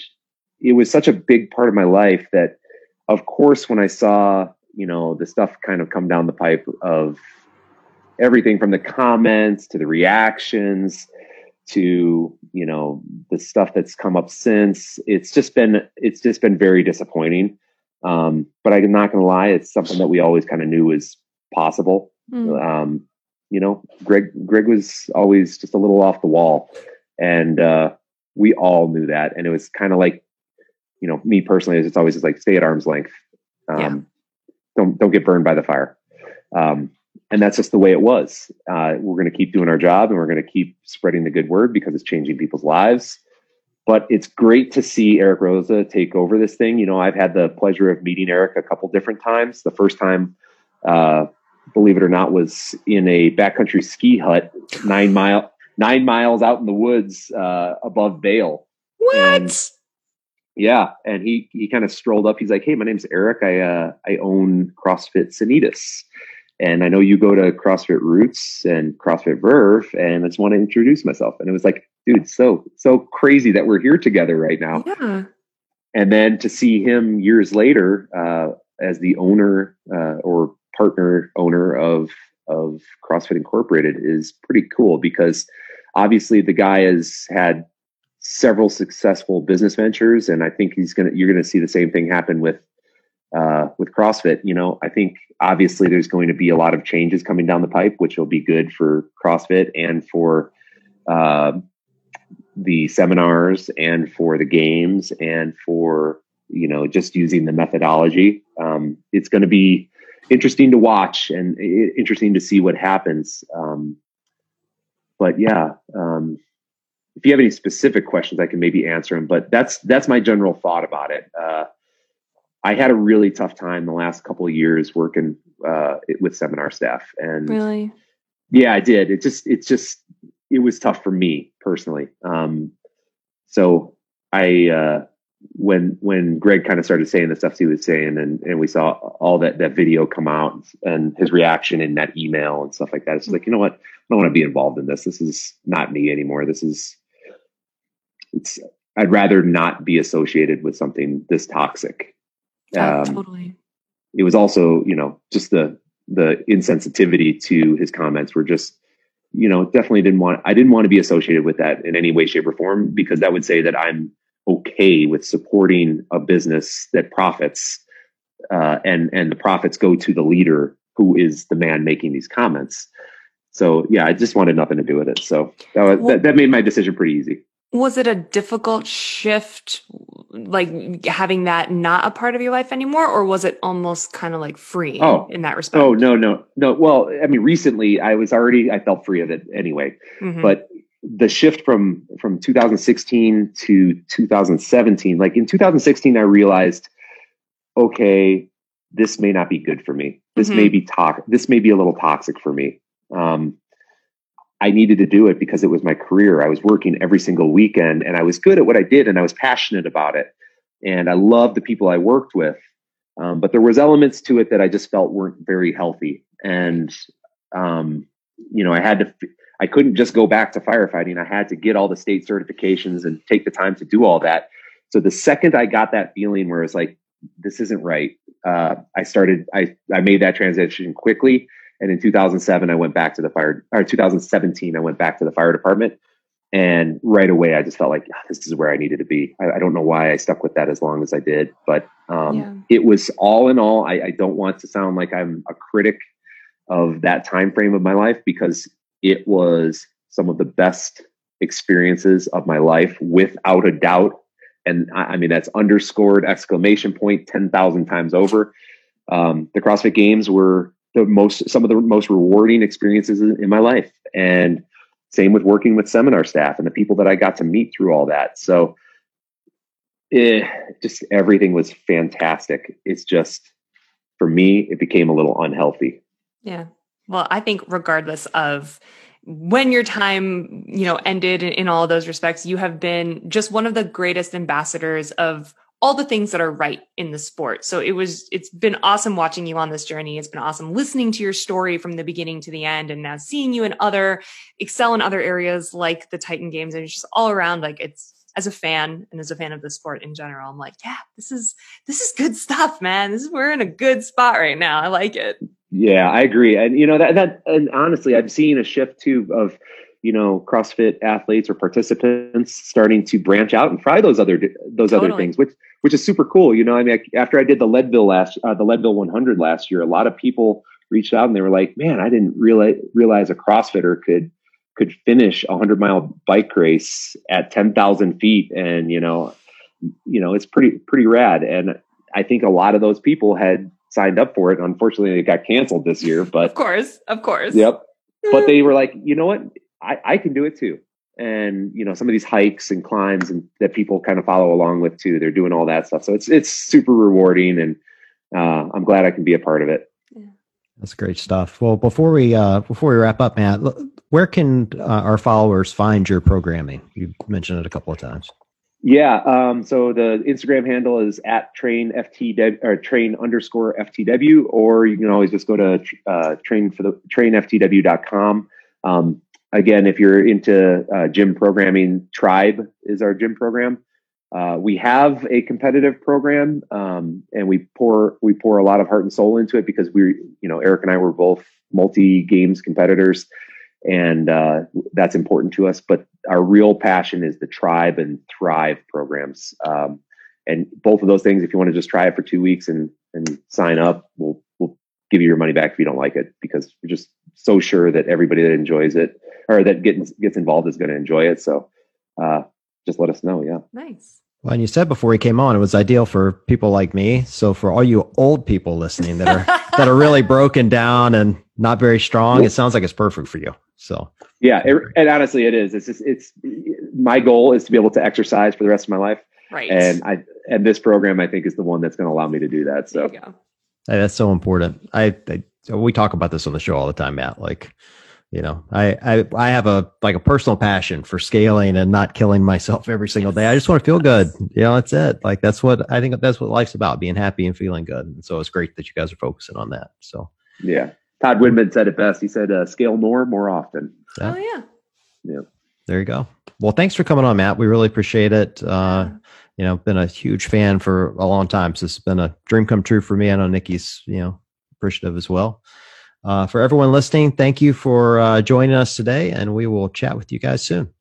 it was such a big part of my life that of course when i saw you know the stuff kind of come down the pipe of everything from the comments to the reactions to you know the stuff that's come up since it's just been it's just been very disappointing um, but i'm not going to lie it's something that we always kind of knew was possible mm. um, you know greg greg was always just a little off the wall and uh, we all knew that and it was kind of like you know, me personally, it's always just like stay at arm's length. Um, yeah. Don't don't get burned by the fire. Um, and that's just the way it was. Uh, we're going to keep doing our job, and we're going to keep spreading the good word because it's changing people's lives. but it's great to see Eric Roza take over this thing. You know, I've had the pleasure of meeting Eric a couple different times. The first time, uh, believe it or not, was in a backcountry ski hut nine mile nine miles out in the woods uh, above Vail. What? And, yeah, and he he kind of strolled up. He's like, "Hey, my name's Eric. I uh, I own CrossFit Sanitas, and I know you go to CrossFit Roots and CrossFit Verve, and I just want to introduce myself." And it was like, dude, so so crazy that we're here together right now. Yeah. And then to see him years later uh, as the owner uh, or partner owner of of CrossFit Incorporated is pretty cool because obviously the guy has had several successful business ventures, and I think he's gonna you're gonna see the same thing happen with uh, with CrossFit. You know, I think obviously there's going to be a lot of changes coming down the pipe, which will be good for CrossFit and for uh, the seminars and for the games and for you know just using the methodology. Um, it's going to be interesting to watch and interesting to see what happens. Um, but yeah, um, if you have any specific questions, I can maybe answer them. But that's that's my general thought about it. Uh, I had a really tough time the last couple of years working uh, with seminar staff, and really, yeah, I did. It just it's just it was tough for me personally. Um, so I uh, when when Greg kind of started saying the stuff he was saying, and and we saw all that that video come out and his reaction in that email and stuff like that. It's like you know what, I don't want to be involved in this. This is not me anymore. This is it's I'd rather not be associated with something this toxic. Oh, um, totally. It was also, you know, just the the insensitivity to his comments were just, you know, definitely didn't want. I didn't want to be associated with that in any way, shape, or form because that would say that I'm okay with supporting a business that profits, uh, and and the profits go to the leader who is the man making these comments. So yeah, I just wanted nothing to do with it. So that, was, well, that, that made my decision pretty easy was it a difficult shift like having that not a part of your life anymore or was it almost kind of like free oh, in that respect? Oh no no no. Well i mean recently i was already i felt free of it anyway. Mm-hmm. but the shift from from 2016 to 2017 like in 2016 i realized okay this may not be good for me. This mm-hmm. may be toxic this may be a little toxic for me. Um, I needed to do it because it was my career. I was working every single weekend and I was good at what I did and I was passionate about it. And I loved the people I worked with. Um, but there was elements to it that I just felt weren't very healthy. And, um, you know, I had to, I couldn't just go back to firefighting. I had to get all the state certifications and take the time to do all that. So the second I got that feeling where it's like, this isn't right, uh, I started, I, I made that transition quickly and in 2007, I went back to the fire, or 2017, I went back to the fire department. And right away, I just felt like oh, this is where I needed to be. I, I, don't know why I stuck with that as long as I did, but um, yeah. it was all in all. I, I don't want to sound like I'm a critic of that time frame of my life because it was some of the best experiences of my life, without a doubt. And I, I mean, that's underscored exclamation point 10,000 times over. Um, the CrossFit Games were the most some of the most rewarding experiences in, in my life and same with working with seminar staff and the people that I got to meet through all that. So it, eh, just everything was fantastic. It's just for me, it became a little unhealthy. Yeah. Well, I think regardless of when your time, you know, ended in, in all those respects, you have been just one of the greatest ambassadors of all the things that are right in the sport. So it was, it's been awesome watching you on this journey. It's been awesome listening to your story from the beginning to the end and now seeing you in other, excel in other areas like the Titan games. And it's just all around like it's, as a fan and as a fan of the sport in general, I'm like, yeah, this is, this is good stuff, man. This is, we're in a good spot right now. I like it. Yeah, I agree. And you know, that, that, and honestly, I've seen a shift too of, you know CrossFit athletes or participants starting to branch out and try those other those totally. other things, which which is super cool. You know, I mean, after I did the Leadville last uh, the Leadville 100 last year, a lot of people reached out and they were like, "Man, I didn't realize realize a CrossFitter could could finish a 100 mile bike race at 10,000 feet," and you know, you know, it's pretty pretty rad. And I think a lot of those people had signed up for it. Unfortunately, it got canceled this year. But of course, of course, yep. But they were like, you know what? I, I can do it too. And you know some of these hikes and climbs and that people kind of follow along with too. They're doing all that stuff, so it's it's super rewarding, and uh, I'm glad I can be a part of it. That's great stuff. Well, before we uh, before we wrap up, Matt, where can uh, our followers find your programming? You mentioned it a couple of times. Yeah. Um, so the Instagram handle is at train ftw or train underscore ftw, or you can always just go to uh, train for the trainftw.com. Um, again, if you're into uh, gym programming, Tribe is our gym program. Uh, we have a competitive program, um, and we pour we pour a lot of heart and soul into it because we, you know, Eric and I were both multi games competitors, and uh, that's important to us. But our real passion is the Tribe and Thrive programs, um, and both of those things. If you want to just try it for two weeks and and sign up, we'll we'll give you your money back if you don't like it because we're just so sure that everybody that enjoys it or that gets gets involved is going to enjoy it. So. Uh, just let us know. Yeah. Nice. Well, and you said before he came on, it was ideal for people like me. So for all you old people listening that are that are really broken down and not very strong, it sounds like it's perfect for you. So yeah, it, and honestly, it is. It's just it's my goal is to be able to exercise for the rest of my life. Right. And I and this program I think is the one that's going to allow me to do that. So hey, that's so important. I, I we talk about this on the show all the time, Matt. Like you know I, I i have a like a personal passion for scaling and not killing myself every single day. I just want to feel good. You know that's it. Like that's what i think that's what life's about being happy and feeling good. And so it's great that you guys are focusing on that. So. Yeah. Todd Widman said it best. He said uh, scale more more often. Yeah. oh yeah. Yeah there you go. Well thanks for coming on matt. We really appreciate it. Uh you know been a huge fan for a long time. So it's been a dream come true for me. I know nikki's you know appreciative as well. Uh, for everyone listening, thank you for uh, joining us today, and we will chat with you guys soon.